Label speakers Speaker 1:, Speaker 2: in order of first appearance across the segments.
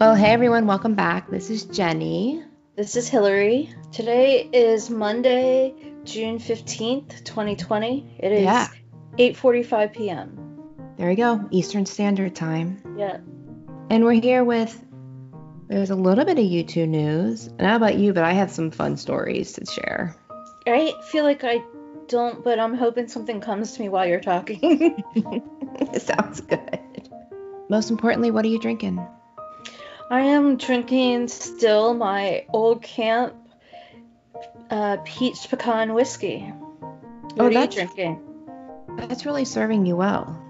Speaker 1: Well, hey everyone, welcome back. This is Jenny.
Speaker 2: This is Hillary. Today is Monday, June 15th, 2020. It is
Speaker 1: Yeah.
Speaker 2: 8:45 p.m.
Speaker 1: There we go, Eastern Standard Time.
Speaker 2: Yeah.
Speaker 1: And we're here with there's a little bit of U2 news. I don't about you, but I have some fun stories to share.
Speaker 2: I feel like I don't, but I'm hoping something comes to me while you're talking.
Speaker 1: Sounds good. Most importantly, what are you drinking?
Speaker 2: I am drinking still my old camp uh, peach pecan whiskey. What
Speaker 1: Oh,
Speaker 2: are you drinking?
Speaker 1: That's really serving you well.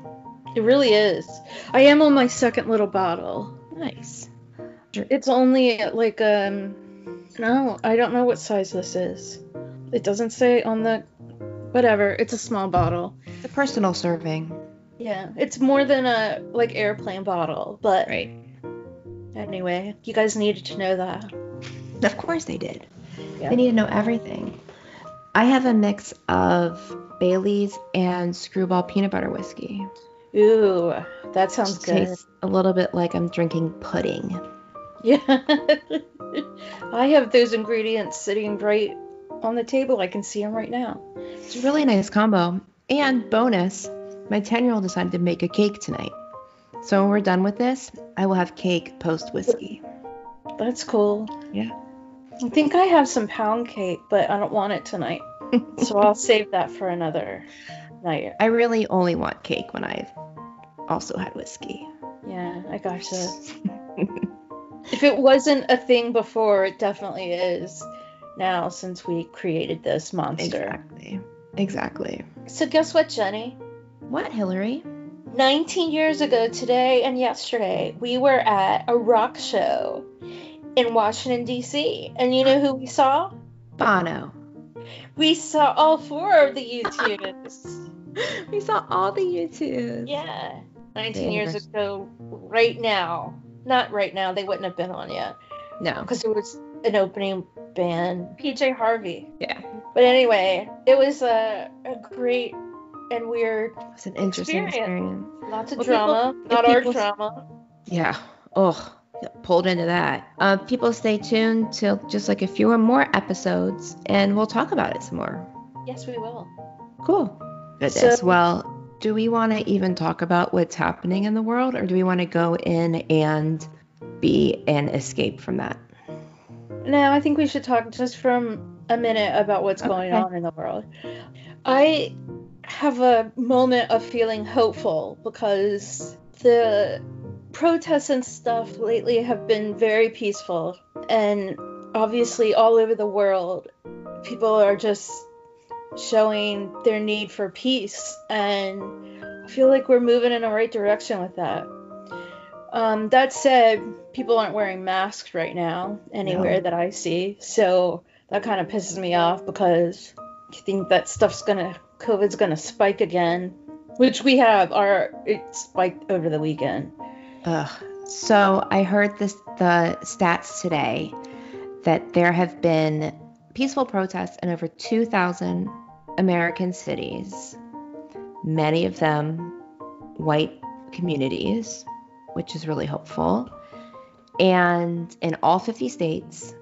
Speaker 2: It really is. I am on my second little bottle.
Speaker 1: Nice.
Speaker 2: It's only like um no, I don't know what size this is. It doesn't say on the whatever. It's a small bottle.
Speaker 1: The personal serving.
Speaker 2: Yeah, it's more than a like airplane bottle, but
Speaker 1: Right.
Speaker 2: Anyway, you guys needed to know that.
Speaker 1: Of course they did.
Speaker 2: Yeah.
Speaker 1: They need to know everything. I have a mix of Bailey's and Screwball peanut butter whiskey.
Speaker 2: Ooh, that sounds good.
Speaker 1: tastes a little bit like I'm drinking pudding.
Speaker 2: Yeah. I have those ingredients sitting right on the table. I can see them right now.
Speaker 1: It's a really nice combo. And bonus, my 10 year old decided to make a cake tonight. So when we're done with this, I will have cake post whiskey.
Speaker 2: That's cool.
Speaker 1: Yeah.
Speaker 2: I think I have some pound cake, but I don't want it tonight. so I'll save that for another night.
Speaker 1: I really only want cake when I've also had whiskey.
Speaker 2: Yeah, I gotcha. if it wasn't a thing before, it definitely is now since we created this monster.
Speaker 1: Exactly. Exactly.
Speaker 2: So guess what, Jenny?
Speaker 1: What, Hillary?
Speaker 2: 19 years ago today and yesterday, we were at a rock show in Washington D.C. And you know who we saw?
Speaker 1: Bono.
Speaker 2: We saw all four of the U2s.
Speaker 1: We saw all the U2s.
Speaker 2: yeah. 19 years ago right now. Not right now, they wouldn't have been on yet.
Speaker 1: No.
Speaker 2: because it was an opening band, PJ Harvey.
Speaker 1: Yeah.
Speaker 2: But anyway, it was a, a great and weird,
Speaker 1: It's an interesting
Speaker 2: Experience.
Speaker 1: experience.
Speaker 2: lots of
Speaker 1: Well,
Speaker 2: drama,
Speaker 1: people-
Speaker 2: not our drama.
Speaker 1: Yeah. Oh, pulled into that. Uh, people stay tuned till just like a few or more episodes, and we'll talk about it some more.
Speaker 2: Yes, we will.
Speaker 1: Cool. Goodness.
Speaker 2: So-
Speaker 1: well, do we want to even talk about what's happening in the world, or do we want to go in and be an escape from that?
Speaker 2: No, I think we should talk just for a minute about what's going on in the world. I have a moment of feeling hopeful because the protests and stuff lately have been very peaceful and obviously all over the world people are just showing their need for peace and I feel like we're moving in the right direction with that. Um, that said, people aren't wearing masks right now anywhere
Speaker 1: No.
Speaker 2: that I see, so that kind of pisses me off because I think that stuff's gonna, COVID's gonna spike again, which we have. Our it spiked over the weekend.
Speaker 1: Ugh. So I heard this the stats today that there have been peaceful protests in over 2,000 American cities, many of them white communities, which is really hopeful, and in all 50 states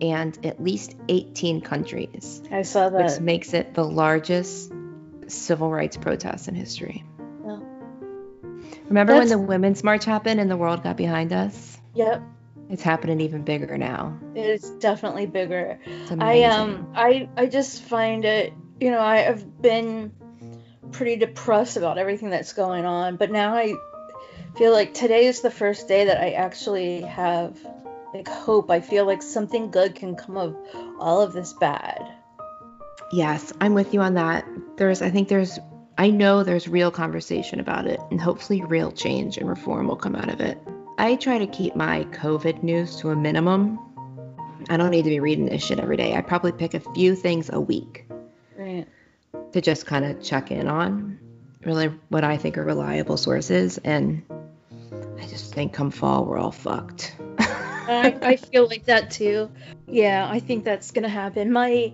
Speaker 1: and at least 18 countries,
Speaker 2: I saw that.
Speaker 1: which makes it the largest civil rights protests in history.
Speaker 2: Yeah.
Speaker 1: Remember when the Women's March happened and the world got behind us?
Speaker 2: Yep.
Speaker 1: It's happening even bigger now.
Speaker 2: It's definitely bigger. I um I I just find it, you know, I have been pretty depressed about everything that's going on, but now I feel like today is the first day that I actually have like hope. I feel like something good can come of all of this bad.
Speaker 1: Yes, I'm with you on that. There's I think there's I know there's real conversation about it and hopefully real change and reform will come out of it. I try to keep my COVID news to a minimum. I don't need to be reading this shit every day. I probably pick a few things a week.
Speaker 2: Right.
Speaker 1: To just kind of check in on really what I think are reliable sources and I just think come fall we're all fucked.
Speaker 2: I, I feel like that too. Yeah, I think that's gonna happen. My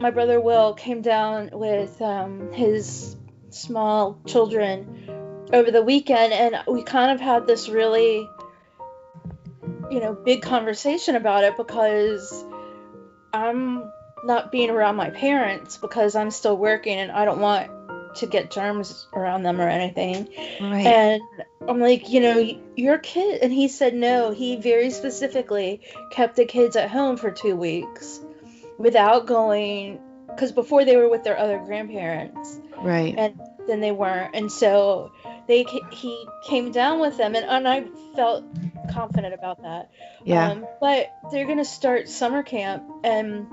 Speaker 2: my brother Will came down with um, his small children over the weekend, and we kind of had this really, you know, big conversation about it because I'm not being around my parents because I'm still working and I don't want to get germs around them or anything.
Speaker 1: Right.
Speaker 2: And I'm like, you know, your kid, and he said no. He very specifically kept the kids at home for two weeks without going, because before they were with their other grandparents.
Speaker 1: Right.
Speaker 2: And then they weren't, and so they he came down with them, and, and I felt confident about that.
Speaker 1: Yeah. Um,
Speaker 2: but they're gonna start summer camp, and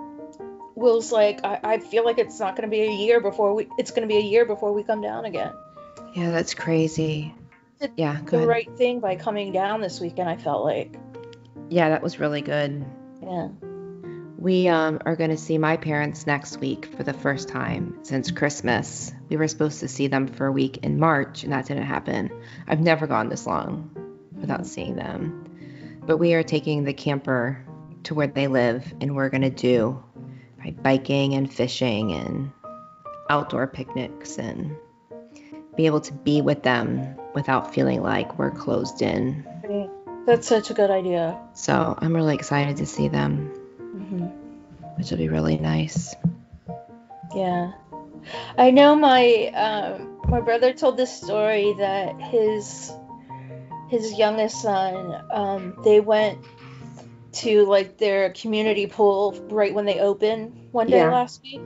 Speaker 2: Will's like, I, I feel like it's not going to be a year before we. It's to be a year before we come down again.
Speaker 1: Yeah, that's crazy.
Speaker 2: Did
Speaker 1: yeah,
Speaker 2: the
Speaker 1: ahead.
Speaker 2: right thing by coming down this weekend. I felt like.
Speaker 1: Yeah, that was really good.
Speaker 2: Yeah.
Speaker 1: We um, are going to see my parents next week for the first time since Christmas. We were supposed to see them for a week in March, and that didn't happen. I've never gone this long without seeing them. But we are taking the camper to where they live, and we're going to do right? biking and fishing and outdoor picnics and be able to be with them without feeling like we're closed in.
Speaker 2: That's such a good idea.
Speaker 1: So I'm really excited to see them,
Speaker 2: mm-hmm.
Speaker 1: which will be really nice.
Speaker 2: Yeah, I know my um, my brother told this story that his his youngest son um, they went to like their community pool right when they open one day yeah. last week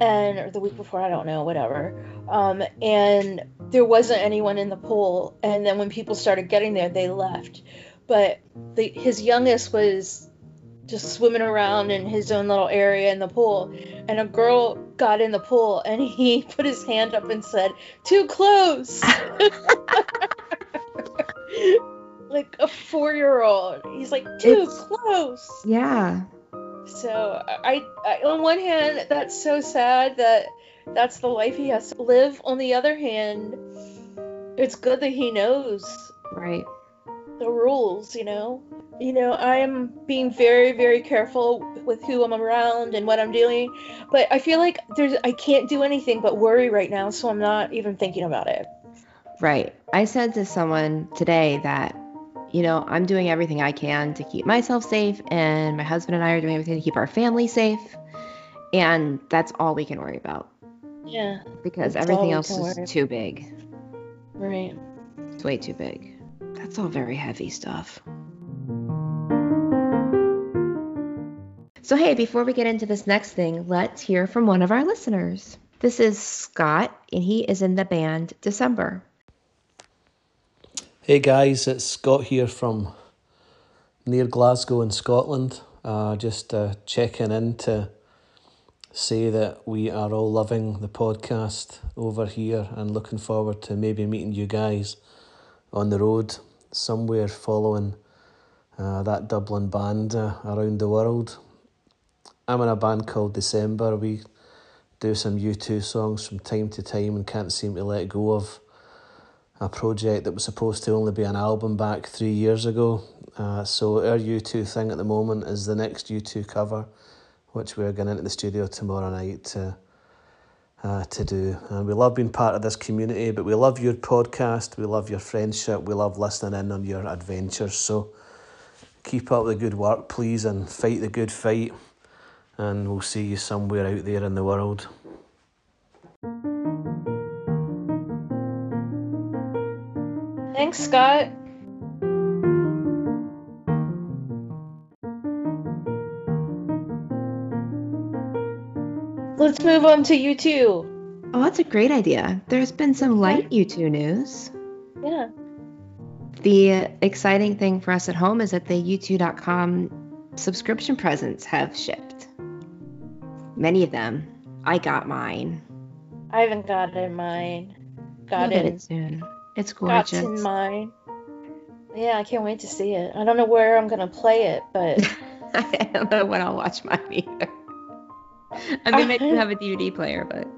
Speaker 2: and or the week before i don't know whatever um, and there wasn't anyone in the pool and then when people started getting there they left but the, his youngest was just swimming around in his own little area in the pool and a girl got in the pool and he put his hand up and said too close like a four year old. He's like too it's, close.
Speaker 1: Yeah.
Speaker 2: So I, I, on one hand, that's so sad that that's the life he has to live. On the other hand, it's good that he knows.
Speaker 1: Right.
Speaker 2: The rules, you know. You know, I am being very, very careful with who I'm around and what I'm doing, but I feel like there's I can't do anything but worry right now, so I'm not even thinking about it.
Speaker 1: Right. I said to someone today that you know, I'm doing everything I can to keep myself safe, and my husband and I are doing everything to keep our family safe. And that's all we can worry about.
Speaker 2: Yeah.
Speaker 1: Because everything else is too big.
Speaker 2: Right.
Speaker 1: It's way too big. That's all very heavy stuff. So, hey, before we get into this next thing, let's hear from one of our listeners. This is Scott, and he is in the band December.
Speaker 3: Hey guys, it's Scott here from near Glasgow in Scotland. Uh, just uh, checking in to say that we are all loving the podcast over here and looking forward to maybe meeting you guys on the road somewhere following uh, that Dublin band uh, around the world. I'm in a band called December. We do some U2 songs from time to time and can't seem to let go of a project that was supposed to only be an album back three years ago. Uh, so our U2 thing at the moment is the next U2 cover, which we're going into the studio tomorrow night to, uh, to do. And we love being part of this community, but we love your podcast, we love your friendship, we love listening in on your adventures. So keep up the good work, please, and fight the good fight and we'll see you somewhere out there in the world.
Speaker 2: Thanks, Scott. Let's move on to U2.
Speaker 1: Oh, that's a great idea. There's been some light U2 news.
Speaker 2: Yeah.
Speaker 1: The exciting thing for us at home is that the U2.com subscription presents have shipped. Many of them. I got mine.
Speaker 2: I haven't gotten mine. Got
Speaker 1: You'll
Speaker 2: it.
Speaker 1: soon. It's
Speaker 2: Got
Speaker 1: gorgeous.
Speaker 2: in mine. Yeah, I can't wait to see it. I don't know where I'm gonna play it, but
Speaker 1: I don't know when I'll watch mine either. I mean, I do have a DVD player, but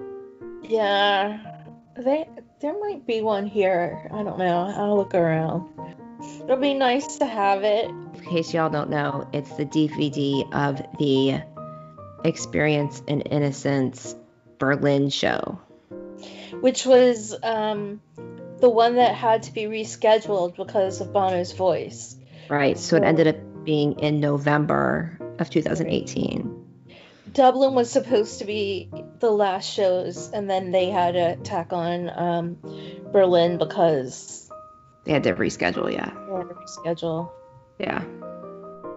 Speaker 2: yeah, they there might be one here. I don't know. I'll look around. It'll be nice to have it.
Speaker 1: in case y'all don't know, it's the DVD of the Experience and Innocence Berlin show.
Speaker 2: which was um, the one that had to be rescheduled because of Bono's voice.
Speaker 1: Right. So it ended up being in November of 2018.
Speaker 2: Dublin was supposed to be the last shows, and then they had to tack on um, Berlin because
Speaker 1: They had to reschedule, yeah.
Speaker 2: they had to reschedule.
Speaker 1: Yeah.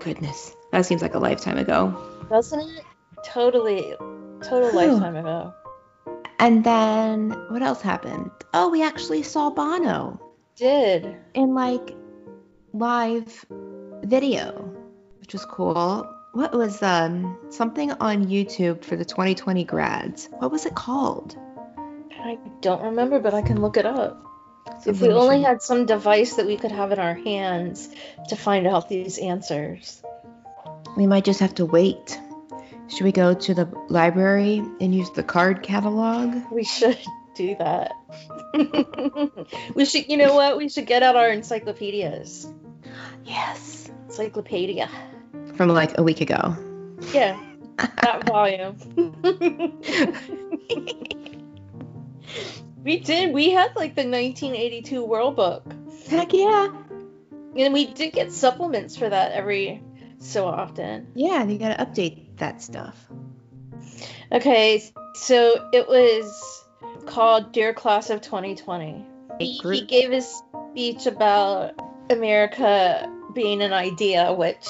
Speaker 1: Goodness. That seems like a lifetime ago.
Speaker 2: Doesn't it? Totally, total lifetime ago.
Speaker 1: And then what else happened? Oh, we actually saw Bono
Speaker 2: Did.
Speaker 1: in like live video, which was cool. What was um something on YouTube for the 2020 grads? What was it called?
Speaker 2: I don't remember, but I can look it up. If we only had some device that we could have in our hands to find out these answers.
Speaker 1: we might just have to wait. Should we go to the library and use the card catalog?
Speaker 2: We should do that. we should, you know what? We should get out our encyclopedias.
Speaker 1: Yes.
Speaker 2: Encyclopedia.
Speaker 1: From like a week ago.
Speaker 2: Yeah, that volume. we did. We had like the 1982 World Book,
Speaker 1: Heck yeah.
Speaker 2: and we did get supplements for that every so often.
Speaker 1: Yeah, you gotta update that stuff.
Speaker 2: Okay, so it was called Dear Class of 2020. He, he gave his speech about America being an idea, which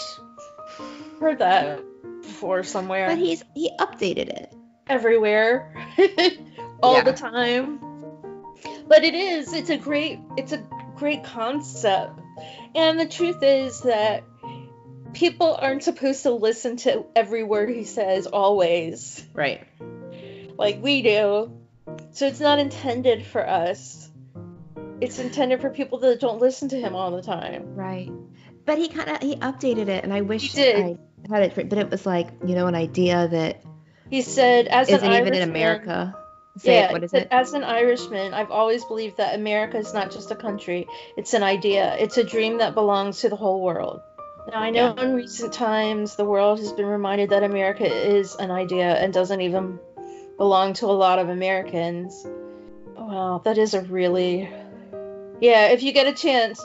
Speaker 2: heard that before somewhere.
Speaker 1: But he's he updated it.
Speaker 2: everywhere, all
Speaker 1: Yeah.
Speaker 2: the time. But it is. It's a great. It's a great concept, and the truth is that people aren't supposed to listen to every word he says always
Speaker 1: Right.
Speaker 2: like we do. So it's not intended for us. It's intended for people that don't listen to him all the time.
Speaker 1: Right. But he kind of he updated it, and I wish
Speaker 2: He did.
Speaker 1: I had it. But it was like you know an idea that
Speaker 2: He said, as
Speaker 1: isn't
Speaker 2: an
Speaker 1: even in America. Say
Speaker 2: yeah,
Speaker 1: it. What is it?
Speaker 2: As an Irishman, I've always believed that America is not just a country; it's an idea. It's a dream that belongs to the whole world. Now, I know in recent times the world has been reminded that America is an idea and doesn't even belong to a lot of Americans. Wow, that is a really yeah. If you get a chance,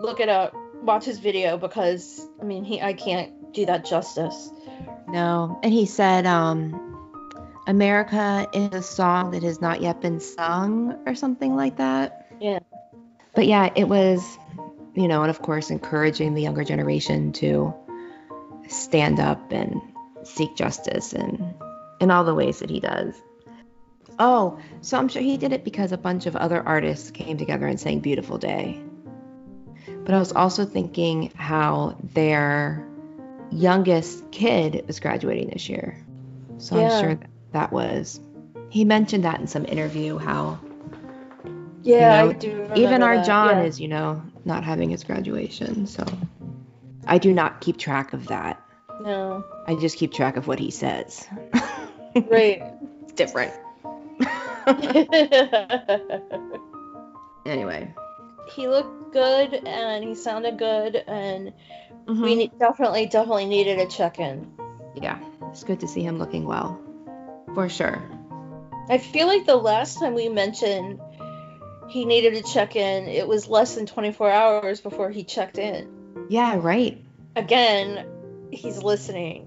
Speaker 2: look it up. Watch his video because I mean, he I can't do that justice.
Speaker 1: No. And he said, um, America is a song that has not yet been sung, or something like that.
Speaker 2: Yeah.
Speaker 1: But yeah, it was, you know, and of course encouraging the younger generation to stand up and seek justice and in all the ways that he does. Oh, so I'm sure he did it because a bunch of other artists came together and sang Beautiful Day. But I was also thinking how their youngest kid was graduating this year. So
Speaker 2: Yeah.
Speaker 1: I'm sure that, that was. He mentioned that in some interview how
Speaker 2: Yeah,
Speaker 1: know,
Speaker 2: I do.
Speaker 1: even our
Speaker 2: that,
Speaker 1: John
Speaker 2: yeah.
Speaker 1: is, you know, not having his graduation. So I do not keep track of that.
Speaker 2: no
Speaker 1: I just keep track of what he says.
Speaker 2: right.
Speaker 1: it's different. anyway.
Speaker 2: he looked good and he sounded good and
Speaker 1: Mm-hmm.
Speaker 2: we definitely definitely needed a check-in
Speaker 1: yeah, it's good to see him looking well. For sure.
Speaker 2: i feel like the last time we mentioned he needed to check-in it was less than 24 hours before he checked in
Speaker 1: Yeah, right.
Speaker 2: again he's listening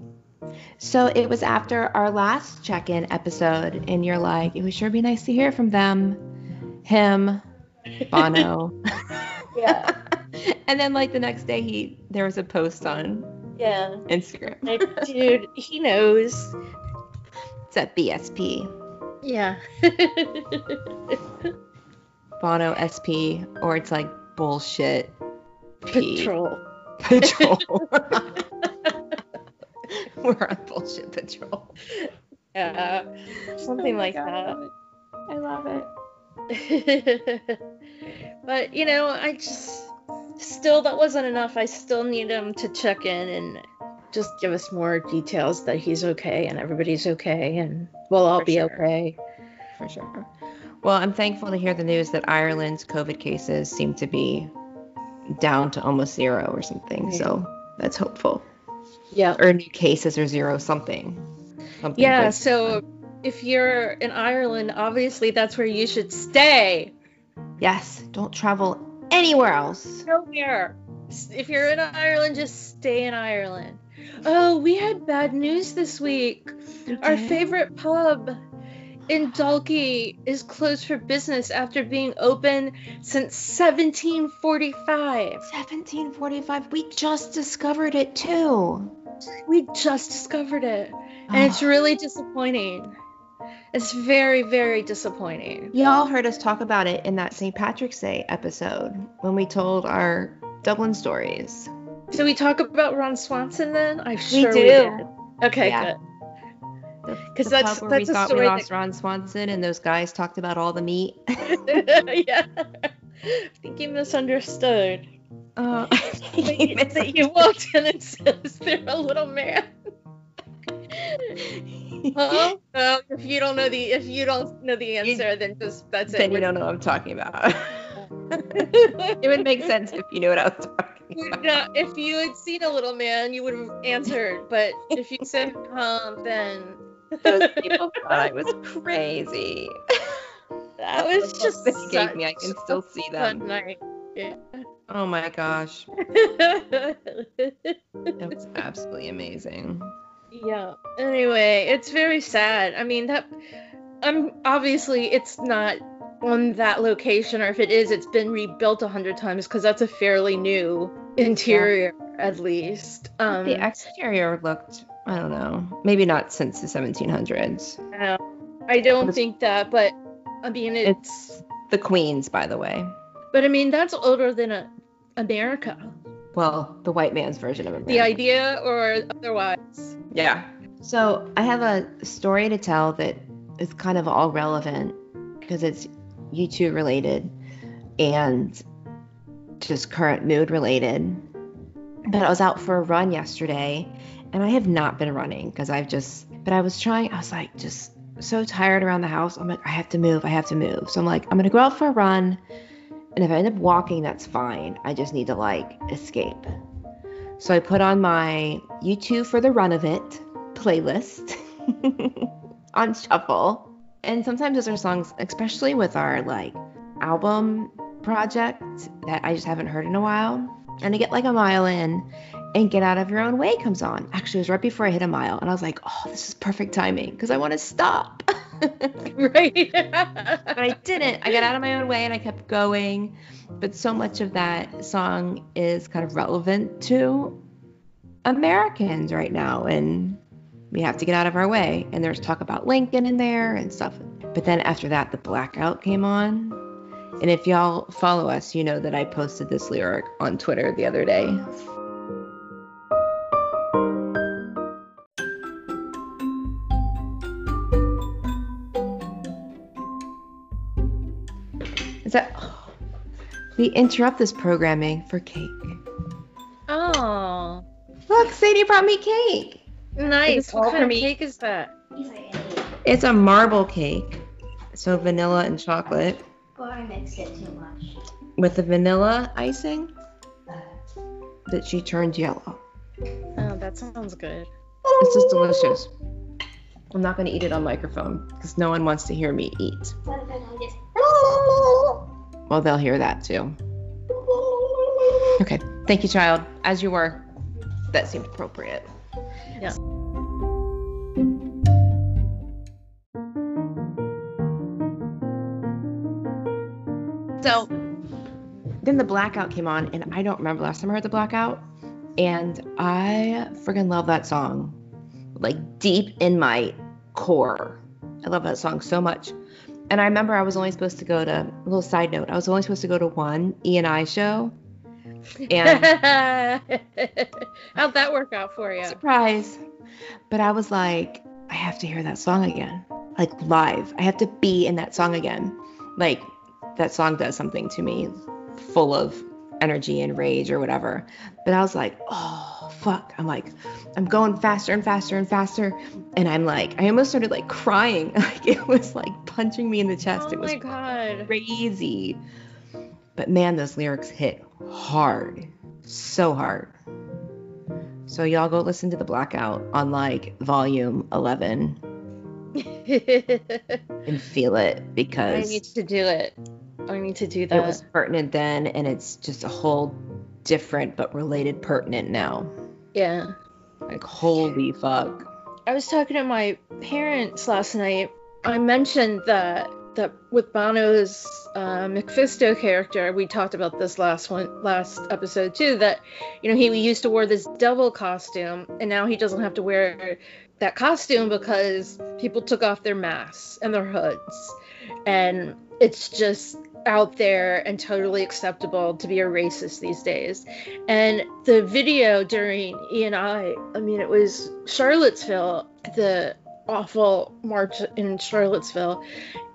Speaker 1: So it was after our last check in episode, and you're like, it would sure be nice to hear from them. Him, Bono.
Speaker 2: yeah
Speaker 1: and then, like, the next day, he there was a post on
Speaker 2: yeah
Speaker 1: Instagram.
Speaker 2: Like, dude he knows
Speaker 1: It's at BSP.
Speaker 2: Yeah.
Speaker 1: Bono SP, or it's like bullshit. P.
Speaker 2: Patrol.
Speaker 1: Patrol. We're on bullshit patrol.
Speaker 2: Yeah. Something
Speaker 1: Oh
Speaker 2: like
Speaker 1: God. I love it.
Speaker 2: but you know, I just still that wasn't enough. I still need him to check in and just give us more details that he's okay and everybody's okay and we'll all
Speaker 1: For
Speaker 2: be
Speaker 1: sure.
Speaker 2: okay.
Speaker 1: For sure. Well, I'm thankful to hear the news that Ireland's COVID cases seem to be down to almost zero or something.
Speaker 2: Yeah.
Speaker 1: So that's hopeful.
Speaker 2: Yeah.
Speaker 1: Or new cases or zero something. something
Speaker 2: Yeah,
Speaker 1: good.
Speaker 2: so if you're in Ireland, obviously that's where you should stay.
Speaker 1: yes, don't travel anywhere else.
Speaker 2: Nowhere. If you're in Ireland, just stay in Ireland. Oh, we had bad news this week. Our favorite pub in Dalkey is closed for business after being open since 1745.
Speaker 1: 1745. We just discovered it too.
Speaker 2: We just discovered it, and ah. it's really disappointing. It's very, very disappointing.
Speaker 1: Y'all heard us talk about it in that St. Patrick's Day episode when we told our Dublin stories.
Speaker 2: So we talk about Ron Swanson then? I
Speaker 1: We
Speaker 2: sure
Speaker 1: do.
Speaker 2: did. Okay,
Speaker 1: Yeah.
Speaker 2: good.
Speaker 1: The,
Speaker 2: 'Cause
Speaker 1: the
Speaker 2: that's-
Speaker 1: pub where we
Speaker 2: that's a
Speaker 1: thought we lost
Speaker 2: that-
Speaker 1: Ron Swanson and those guys talked about all the meat.
Speaker 2: yeah. I think you misunderstood.
Speaker 1: Uh,
Speaker 2: that you walked in and says they're a little man. Huh? Well, if you don't know the if you don't know the answer, then just that's it.
Speaker 1: then you don't know what I'm talking about. it would make sense if you knew what I was talking about.
Speaker 2: not- if you had seen a little man, you would have answered. But if you said um, then
Speaker 1: Those people thought I was crazy.
Speaker 2: that was just
Speaker 1: they gave me. I can still see them.
Speaker 2: night. Yeah.
Speaker 1: Oh my gosh, it was absolutely amazing.
Speaker 2: Yeah. Anyway, it's very sad. I mean that I'm obviously it's not on that location or if it is it's been rebuilt a hundred times because that's a fairly new interior at least. Um
Speaker 1: The exterior looked, I don't know, maybe not since the 1700s.
Speaker 2: I I don't think that, but I mean it's
Speaker 1: The Queens, by the way.
Speaker 2: but I mean that's older than a, America.
Speaker 1: Well, the white man's version of America.
Speaker 2: The idea or otherwise.
Speaker 1: Yeah. So I have a story to tell that is kind of all relevant because it's U2 related and just current mood related. But I was out for a run yesterday and I have not been running because I've just, but I was trying, I was like just so tired around the house. I'm like, I have to move, I have to move. So I'm like, I'm going to go out for a run. And if I end up walking, that's fine. I just need to like escape. So I put on my U2 for the run of it playlist on shuffle. And sometimes those are songs, especially with our like album project that I just haven't heard in a while. And I get like a mile in and Get Out of Your Own Way comes on. Actually, it was right before I hit a mile. And I was like, oh, this is perfect timing because I want to stop.
Speaker 2: Right.
Speaker 1: but I didn't. I got out of my own way and I kept going. But so much of that song is kind of relevant to Americans right now. And we have to get out of our way. And there's talk about Lincoln in there and stuff. But then after that, the blackout came on. And if y'all follow us, you know that I posted this lyric on Twitter the other day. Is that. Oh, we interrupt this programming for cake.
Speaker 2: oh.
Speaker 1: Look, Sadie brought me cake.
Speaker 2: Nice. What kind of
Speaker 1: me.
Speaker 2: cake is that?
Speaker 1: It's a marble cake. So vanilla and chocolate
Speaker 4: Or I mixed it too much.
Speaker 1: with the vanilla icing uh. that she turned yellow.
Speaker 2: Oh, that sounds good.
Speaker 1: It's just delicious. I'm not going to eat it on microphone because no one wants to hear me eat.
Speaker 4: What if I just
Speaker 1: Well, they'll hear that too. Okay. Thank you, child. As you were. That seemed appropriate.
Speaker 2: Yeah.
Speaker 1: So then the blackout came on, and I don't remember last time I heard the blackout. And I freaking love that song. Like deep in my core. I love that song so much. And I remember I was only supposed to go to a little side note. I was only supposed to go to one E and I show. And
Speaker 2: How'd that work out for you?
Speaker 1: surprise. But I was like, I have to hear that song again. Like live. I have to be in that song again. Like that song does something to me full of energy and rage or whatever. But I was like, oh fuck. I'm like, I'm going faster and faster and faster. And I'm like, I almost started like crying. Like it was like punching me in the chest.
Speaker 2: Oh
Speaker 1: it was
Speaker 2: god.
Speaker 1: crazy. But man, those lyrics hit hard. So hard. So y'all go listen to the blackout on like volume 11 and feel it because I
Speaker 2: need to do it. I need to do that.
Speaker 1: it was pertinent then and it's just a whole different but related pertinent now.
Speaker 2: yeah.
Speaker 1: Like holy fuck.
Speaker 2: I was talking to my parents last night. I mentioned that that with Bono's uh, MacPhisto character, we talked about this last one last episode too. That you know he used to wear this devil costume, and now he doesn't have to wear that costume because people took off their masks and their hoods, and it's just out there and totally acceptable to be a racist these days. And the video during E and I, I mean, it was Charlottesville, the awful march in Charlottesville,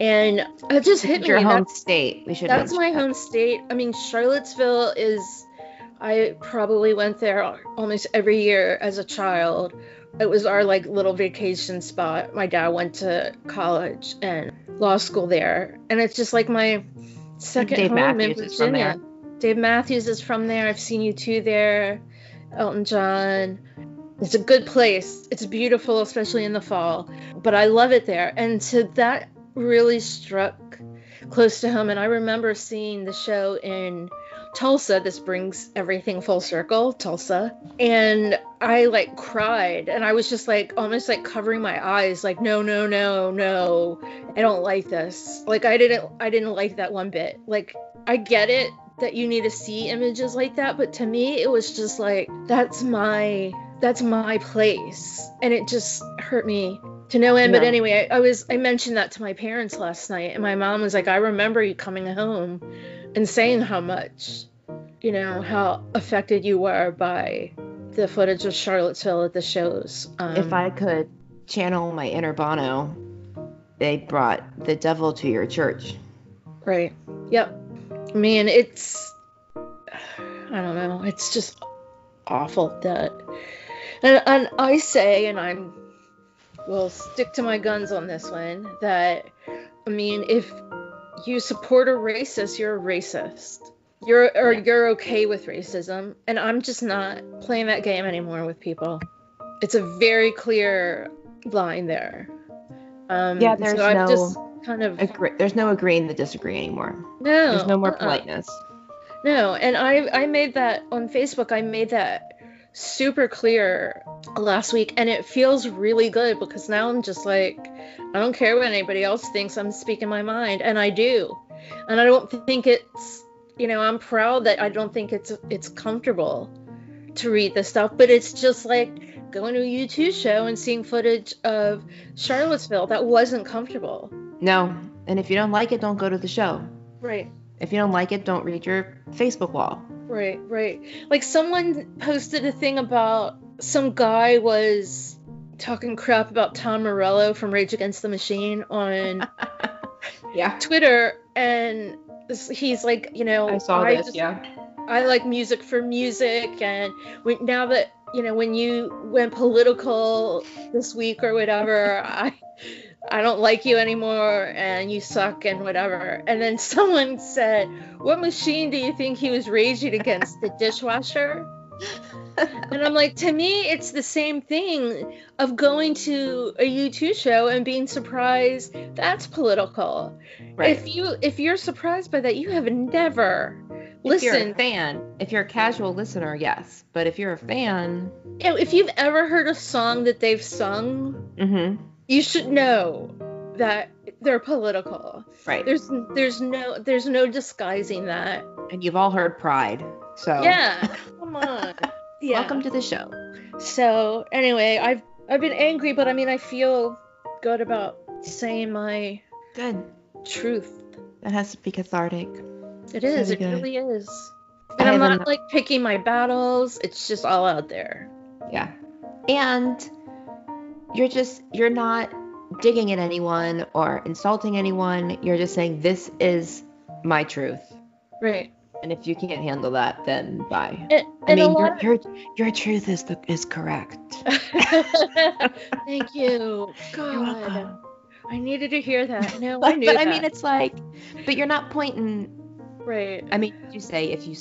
Speaker 2: and it just hit me.
Speaker 1: Your home
Speaker 2: That's,
Speaker 1: state. We should
Speaker 2: that's my
Speaker 1: mention
Speaker 2: home state. I mean, Charlottesville is. I probably went there almost every year as a child. It was our like little vacation spot. My dad went to college and law school there, and it's just like my second
Speaker 1: Dave
Speaker 2: home
Speaker 1: Matthews
Speaker 2: in Virginia. Dave Matthews is from there. I've seen U2 there. Elton John. It's a good place. It's beautiful, especially in the fall. But I love it there. And so that really struck close to home. And I remember seeing the show in Tulsa. This brings everything full circle, Tulsa. And I like cried and I was just like almost like covering my eyes, like, no, no, no, no. I don't like this. Like I didn't I didn't like that one bit. Like I get it that you need to see images like that, but to me it was just like that's my that's my place. And it just hurt me to no end. But anyway, I, I was I mentioned that to my parents last night, and my mom was like, I remember you coming home and saying how much, you know, how affected you were by the footage of Charlottesville at the shows. Um,
Speaker 1: if I could channel my inner Bono, they brought the devil to your church.
Speaker 2: Right. Yep. I mean, it's I don't know. It's just awful that and, and I say and I'm will stick to my guns on this one that I mean, if you support a racist, you're a racist. You're or you're okay with racism and I'm just not playing that game anymore with people. It's a very clear line there. Um,
Speaker 1: Yeah, there's
Speaker 2: so
Speaker 1: no
Speaker 2: just kind of
Speaker 1: Agree- there's no agreeing to disagree anymore.
Speaker 2: no,
Speaker 1: There's no more
Speaker 2: uh-uh.
Speaker 1: politeness.
Speaker 2: No, and I I made that on Facebook. I made that super clear last week, and it feels really good because now I'm just like, I don't care what anybody else thinks. I'm speaking my mind, and I do, and I don't think it's you know I'm proud that I don't think it's it's comfortable to read this stuff, but it's just like going to a U2 show and seeing footage of Charlottesville that wasn't comfortable.
Speaker 1: No, and if you don't like it, don't go to the show.
Speaker 2: Right.
Speaker 1: If you don't like it, don't read your Facebook wall.
Speaker 2: Right, right. Like someone posted a thing about some guy was talking crap about Tom Morello from Rage Against the Machine on
Speaker 1: Yeah.
Speaker 2: Twitter, and he's like, you know,
Speaker 1: I saw this,
Speaker 2: just-
Speaker 1: yeah.
Speaker 2: I like music for music, and when, now that you know when you went political this week or whatever, I I don't like you anymore, and you suck and whatever. And then someone said, "What machine do you think he was raging against? The dishwasher?" and I'm like, to me, it's the same thing of going to a U2 show and being surprised. That's political.
Speaker 1: Right.
Speaker 2: If you if you're surprised by that, you have never
Speaker 1: if you're a fan, if you're a casual listener, yes. But if you're a fan,
Speaker 2: if you've ever heard a song that they've sung,
Speaker 1: mm-hmm.
Speaker 2: You should know that they're political.
Speaker 1: right.
Speaker 2: There's there's no there's no disguising that.
Speaker 1: and you've all heard Pride. So
Speaker 2: Yeah. Come on. Yeah.
Speaker 1: welcome to the show.
Speaker 2: So anyway, I've I've been angry, but I mean I feel good about saying my
Speaker 1: Good.
Speaker 2: truth.
Speaker 1: That has to be cathartic.
Speaker 2: It is. It
Speaker 1: good.
Speaker 2: really is.
Speaker 1: I
Speaker 2: And I'm not like picking my battles. It's just all out there.
Speaker 1: Yeah. And you're just you're not digging at anyone or insulting anyone. You're just saying this is my truth.
Speaker 2: Right.
Speaker 1: And if you can't handle that, then bye.
Speaker 2: And,
Speaker 1: I
Speaker 2: and
Speaker 1: mean, your, your your truth is the is correct.
Speaker 2: Thank you. God. I needed to hear that. No, I
Speaker 1: But,
Speaker 2: knew
Speaker 1: but
Speaker 2: that.
Speaker 1: I mean, it's like, but you're not pointing.
Speaker 2: right.
Speaker 1: I mean, you say if you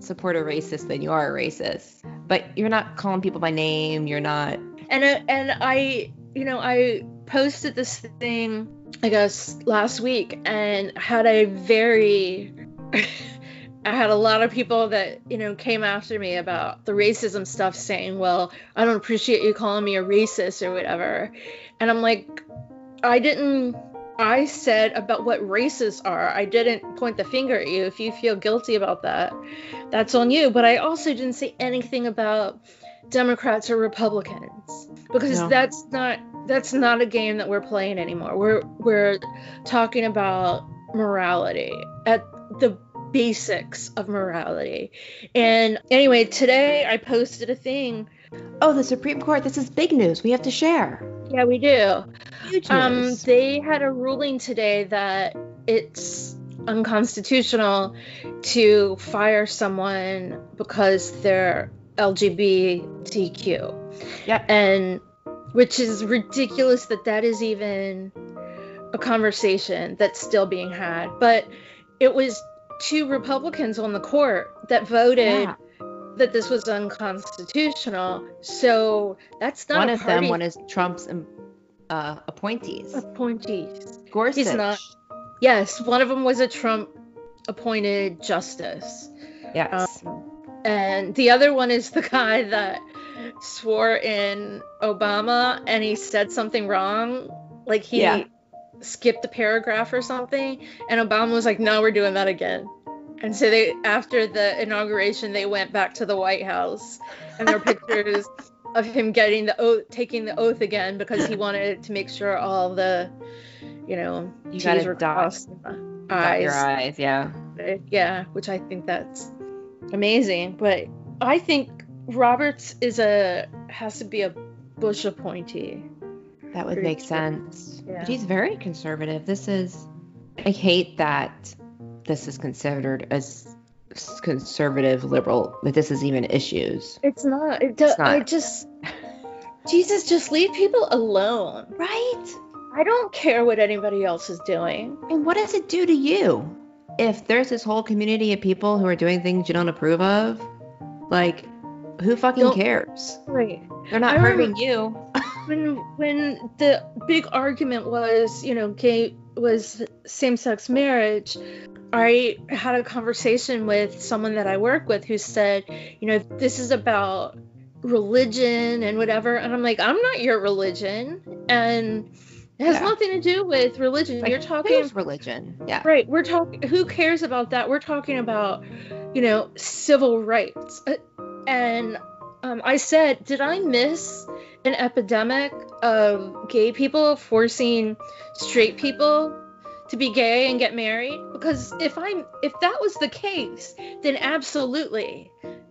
Speaker 1: support a racist, then you are a racist. But you're not calling people by name. You're not.
Speaker 2: And uh, and I, you know, I posted this thing, I guess last week, and had a very, I had a lot of people that you know came after me about the racism stuff, saying, "Well, I don't appreciate you calling me a racist or whatever," and I'm like, I didn't. I said about what racists are. I didn't point the finger at you. If you feel guilty about that, that's on you. But I also didn't say anything about Democrats or Republicans because
Speaker 1: No.
Speaker 2: that's not that's not a game that we're playing anymore. We're we're talking about morality at the basics of morality. And anyway, today I posted a thing.
Speaker 1: Oh, the Supreme Court. This is big news. We have to share.
Speaker 2: Yeah, we do.
Speaker 1: Huge
Speaker 2: Um,
Speaker 1: news.
Speaker 2: they had a ruling today that it's unconstitutional to fire someone because they're LGBTQ.
Speaker 1: Yep.
Speaker 2: And which is ridiculous that that is even a conversation that's still being had. But it was two Republicans on the court that voted
Speaker 1: Yeah.
Speaker 2: that this was unconstitutional. So that's not
Speaker 1: one of them, one is Trump's um, uh, appointees.
Speaker 2: appointees.
Speaker 1: Gorsuch.
Speaker 2: not. Yes, one of them was a Trump appointed justice.
Speaker 1: Yes.
Speaker 2: Um, and the other one is the guy that swore in Obama and he said something wrong. Like he
Speaker 1: Yeah.
Speaker 2: skipped a paragraph or something. And Obama was like, no, we're doing that again. And so they, after the inauguration, they went back to the White House and there are pictures of him getting the oath, taking the oath again because he wanted to make sure all the, you know,
Speaker 1: You
Speaker 2: T's
Speaker 1: gotta
Speaker 2: were
Speaker 1: dot-
Speaker 2: crossed and the
Speaker 1: Dot your eyes. Yeah.
Speaker 2: yeah which i think that's amazing but i think roberts is a has to be a bush appointee
Speaker 1: That would make sense.
Speaker 2: Yeah.
Speaker 1: But he's very conservative. This is. I hate that this is considered as conservative liberal. That this is even issues.
Speaker 2: it's not it do,
Speaker 1: It's not.
Speaker 2: i just jesus just leave people alone
Speaker 1: Right.
Speaker 2: i don't care what anybody else is doing
Speaker 1: And what does it do to you if there's this whole community of people who are doing things you don't approve of? Like, who fucking
Speaker 2: Don't-
Speaker 1: cares?
Speaker 2: right
Speaker 1: They're not
Speaker 2: I
Speaker 1: hurting you.
Speaker 2: when when the big argument was you know gay was same-sex marriage i had a conversation with someone that i work with who said you know this is about religion and whatever and i'm like i'm not your religion and it has
Speaker 1: Yeah.
Speaker 2: nothing to do with religion
Speaker 1: Like,
Speaker 2: you're talking
Speaker 1: religion? Yeah.
Speaker 2: Right, we're talking. Who cares about that? We're talking about, you know, civil rights. Uh, And um, I said, did I miss an epidemic of gay people forcing straight people to be gay and get married? Because if I'm, if that was the case, then absolutely,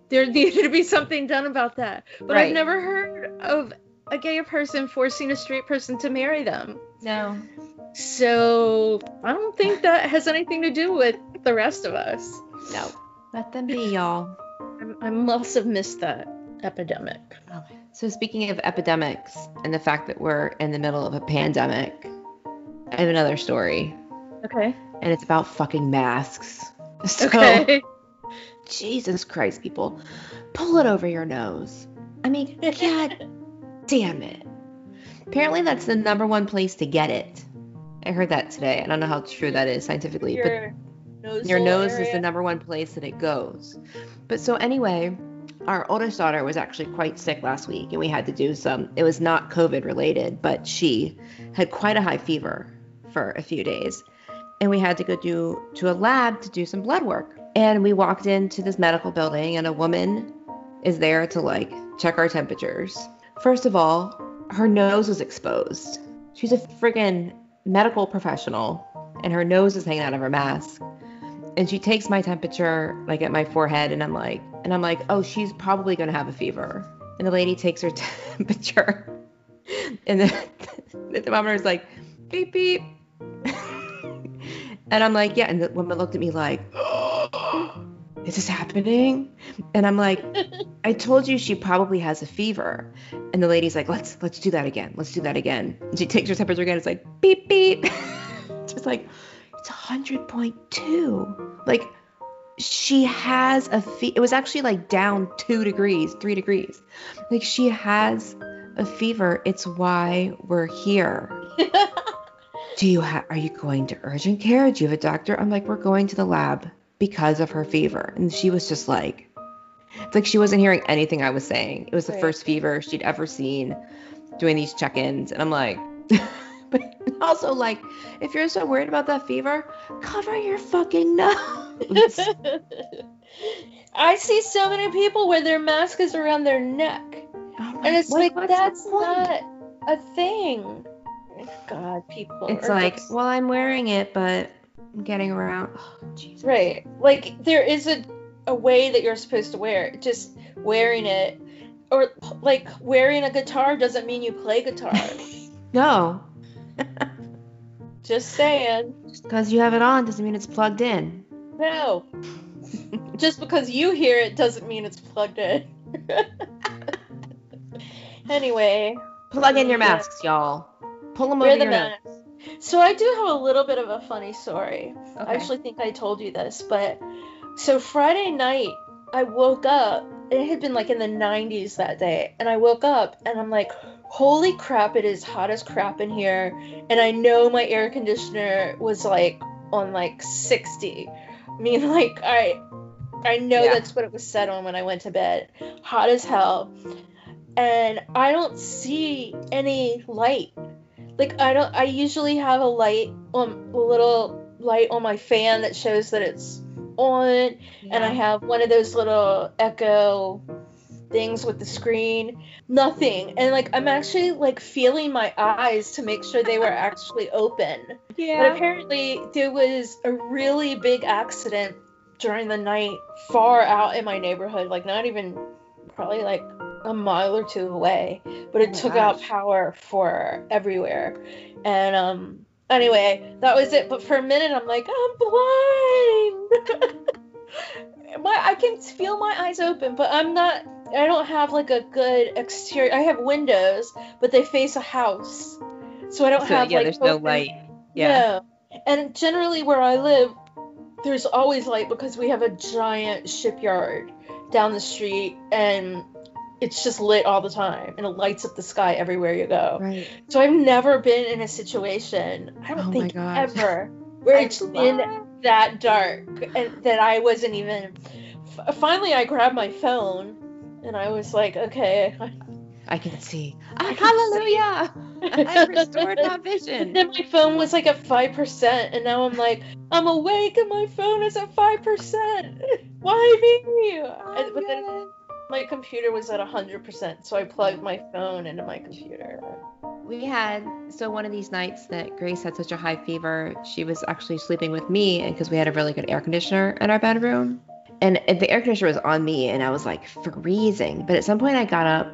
Speaker 2: there needed to be something done about that. But
Speaker 1: Right.
Speaker 2: I've never heard of a gay person forcing a straight person to marry them.
Speaker 1: No.
Speaker 2: So I don't think that has anything to do with the rest of us.
Speaker 1: No. Let them be, y'all.
Speaker 2: I, I must have missed that epidemic. Oh.
Speaker 1: So speaking of epidemics and the fact that we're in the middle of a pandemic, I have another story,
Speaker 2: Okay.
Speaker 1: and it's about fucking masks. So,
Speaker 2: Okay.
Speaker 1: Jesus Christ, people, pull it over your nose. I mean, god damn it. Apparently, that's the number one place to get it. I heard that today. I don't know how true that is scientifically, but
Speaker 2: Your nose.
Speaker 1: your nose is the number one place that it goes. But so anyway, our oldest daughter was actually quite sick last week, and we had to do some. It was not COVID related, but she had quite a high fever for a few days, and we had to go do to a lab to do some blood work. And we walked into this medical building, and a woman is there to like check our temperatures. First of all, her nose was exposed. She's a friggin' medical professional, and her nose is hanging out of her mask. And she takes my temperature like at my forehead, and I'm like, and I'm like, oh, she's probably gonna have a fever. And the lady takes her temperature, and the, the thermometer is like, beep beep. and I'm like, yeah. And the woman looked at me like, is this happening? And I'm like, I told you she probably has a fever. And the lady's like, let's let's do that again. Let's do that again. And she takes her temperature again. It's like beep beep. Just like it's 100.2. Like she has a fe- it was actually like down two degrees, three degrees. Like she has a fever. It's why we're here. Do you have? Are you going to urgent care? Do you have a doctor? I'm like, we're going to the lab because of her fever. And she was just like, it's like she wasn't hearing anything I was saying. It was the
Speaker 2: Right.
Speaker 1: first fever she'd ever seen doing these check-ins, and I'm like, but also like, if you're so worried about that fever, cover your fucking nose.
Speaker 2: I see so many people where their mask is around their neck. And it's
Speaker 1: what-
Speaker 2: like, that's not a thing. God, people.
Speaker 1: It's like,
Speaker 2: just-
Speaker 1: well, I'm wearing it, but getting around. Oh, Jesus.
Speaker 2: right. Like, there is a, a way that you're supposed to wear it. Just wearing it, or like wearing a guitar doesn't mean you play guitar.
Speaker 1: No,
Speaker 2: Just saying.
Speaker 1: just because you have it on doesn't mean it's plugged in.
Speaker 2: No. Just because you hear it doesn't mean it's plugged in. anyway,
Speaker 1: Plug in your masks, y'all. Pull them
Speaker 2: wear
Speaker 1: over
Speaker 2: the
Speaker 1: your nose.
Speaker 2: mask. So I do have a little bit of a funny story. I actually think I told you this, but so Friday night I woke up. It had been like in the 90s that day, and I woke up and I'm like, "Holy crap! It is hot as crap in here." And I know my air conditioner was like on like 60. I mean, like I, I know
Speaker 1: Yeah.
Speaker 2: that's what it was set on when I went to bed. Hot as hell, and I don't see any light. Like I don't. I usually have a light on a little light on my fan that shows that it's on, and I have one of those little echo things with the screen. Nothing, and like I'm actually like feeling my eyes to make sure they were actually open.
Speaker 1: yeah But
Speaker 2: apparently there was a really big accident during the night far out in my neighborhood, like not even probably like a mile or two away. But it
Speaker 1: Oh
Speaker 2: took out power for everywhere. And um anyway, that was it. But for a minute I'm like, I'm blind. my I can feel my eyes open, but I'm not I don't have like a good exterior. I have windows, but they face a house. So I don't
Speaker 1: So,
Speaker 2: have
Speaker 1: yeah,
Speaker 2: like
Speaker 1: there's no light. Yeah.
Speaker 2: no. And generally where I live, there's always light because we have a giant shipyard down the street and it's just lit all the time and it lights up the sky everywhere you go.
Speaker 1: Right.
Speaker 2: So I've never been in a situation, I don't
Speaker 1: Oh
Speaker 2: think ever, where
Speaker 5: I
Speaker 2: it's been that dark and that I wasn't even. Finally, I grabbed my phone and I was like, okay.
Speaker 1: I can see.
Speaker 2: I ah, can
Speaker 1: Hallelujah! I've restored my
Speaker 2: And
Speaker 1: vision.
Speaker 2: then my phone was like at five percent, and now I'm like, I'm awake and my phone is at five percent. Why me? Oh, and- but then my computer was at hundred percent, so I plugged my phone into my computer.
Speaker 1: We had so one of these nights that Grace had such a high fever, she was actually sleeping with me, because we had a really good air conditioner in our bedroom, and the air conditioner was on me, and I was like freezing. But at some point, I got up,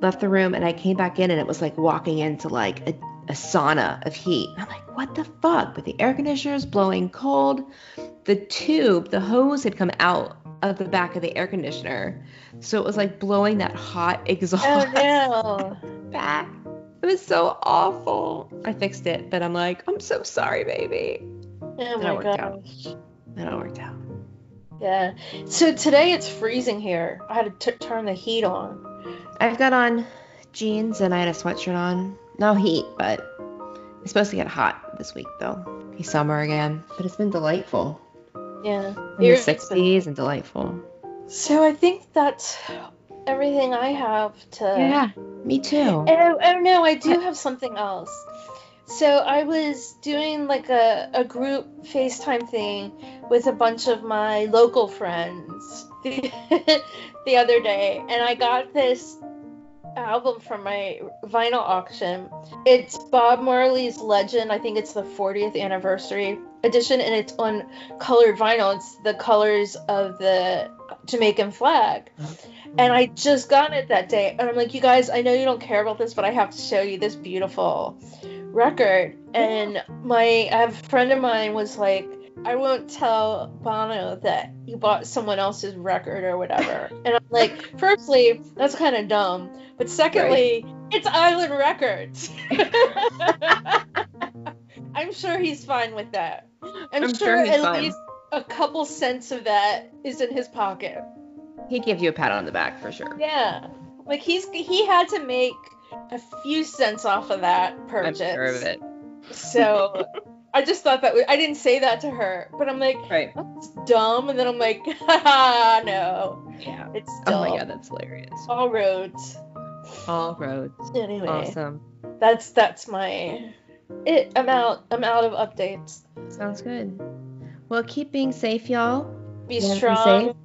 Speaker 1: left the room, and I came back in, and it was like walking into like a, a sauna of heat. I'm like, what the fuck? But the air conditioner is blowing cold. The tube, the hose had come out of the back of the air conditioner, so it was like blowing that hot exhaust
Speaker 2: Oh no!
Speaker 1: back. It was so awful. I fixed it, but I'm like, I'm so sorry, baby.
Speaker 2: Oh
Speaker 1: That
Speaker 2: my
Speaker 1: worked out.
Speaker 2: gosh!
Speaker 1: That all worked out.
Speaker 2: Yeah. So today it's freezing here. I had to t- turn the heat on.
Speaker 1: I've got on jeans and I had a sweatshirt on. No heat, but it's supposed to get hot this week though. Be summer again, but it's been delightful.
Speaker 2: Yeah.
Speaker 1: In the
Speaker 2: it's been-
Speaker 1: 60s and delightful.
Speaker 2: So I think that's everything I have to.
Speaker 1: Yeah, me too.
Speaker 2: Oh, oh no, I do have something else. So I was doing like a, a group FaceTime thing with a bunch of my local friends the, the other day, and I got this album from my vinyl auction. It's Bob Marley's Legend. I think it's the 40th anniversary edition, and it's on colored vinyl. It's the colors of the Jamaican flag. Mm-hmm. And I just got it that day. And I'm like, you guys, I know you don't care about this, but I have to show you this beautiful record. And my I have a friend of mine was like, I won't tell Bono that you bought someone else's record or whatever. And I'm like, firstly, that's kind of dumb. But secondly, it's Island Records. I'm sure he's fine with that. I'm,
Speaker 6: I'm
Speaker 2: sure,
Speaker 6: sure
Speaker 2: at
Speaker 6: fine.
Speaker 2: least a couple cents of that is in his pocket.
Speaker 6: He'd give you a pat on the back for sure.
Speaker 2: Yeah. Like he's he had to make a few cents off of that
Speaker 6: I'm
Speaker 2: purchase.
Speaker 6: sure of it.
Speaker 2: So I just thought that was, I didn't say that to her, but I'm like,
Speaker 6: Right.
Speaker 2: that's dumb. And then I'm like, haha, no,
Speaker 6: Yeah.
Speaker 2: it's dumb.
Speaker 6: Oh my god, that's hilarious.
Speaker 2: All roads.
Speaker 6: All roads.
Speaker 2: Anyway,
Speaker 6: Awesome.
Speaker 2: that's that's my it. I'm out. I'm out of updates.
Speaker 6: Sounds good. Well, keep being safe, y'all.
Speaker 2: Be
Speaker 6: Yeah, be
Speaker 2: strong.
Speaker 6: safe.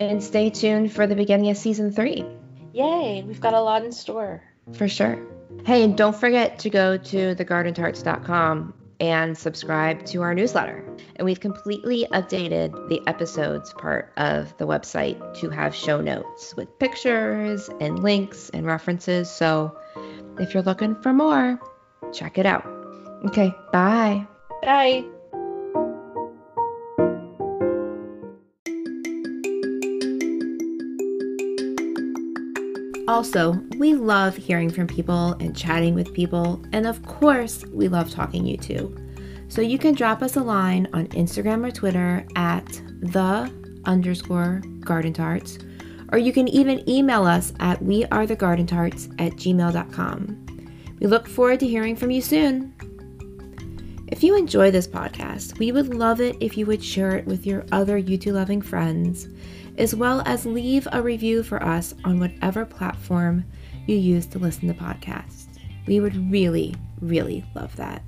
Speaker 6: And stay tuned for the beginning of season three.
Speaker 2: Yay, we've got a lot in store.
Speaker 6: For sure. Hey, and don't forget to go to thegardentarts.com and subscribe to our newsletter. And we've completely updated the episodes part of the website to have show notes with pictures and links and references. So if you're looking for more, check it out. Okay, bye.
Speaker 2: Bye.
Speaker 1: Also, we love hearing from people and chatting with people, and of course, we love talking U2. So you can drop us a line on Instagram or Twitter at the underscore garden tarts, or you can even email us at wearethegardentarts at gmail.com. We look forward to hearing from you soon. If you enjoy this podcast, we would love it if you would share it with your other U2 loving friends, as well as leave a review for us on whatever platform you use to listen to podcasts. We would really, really love that.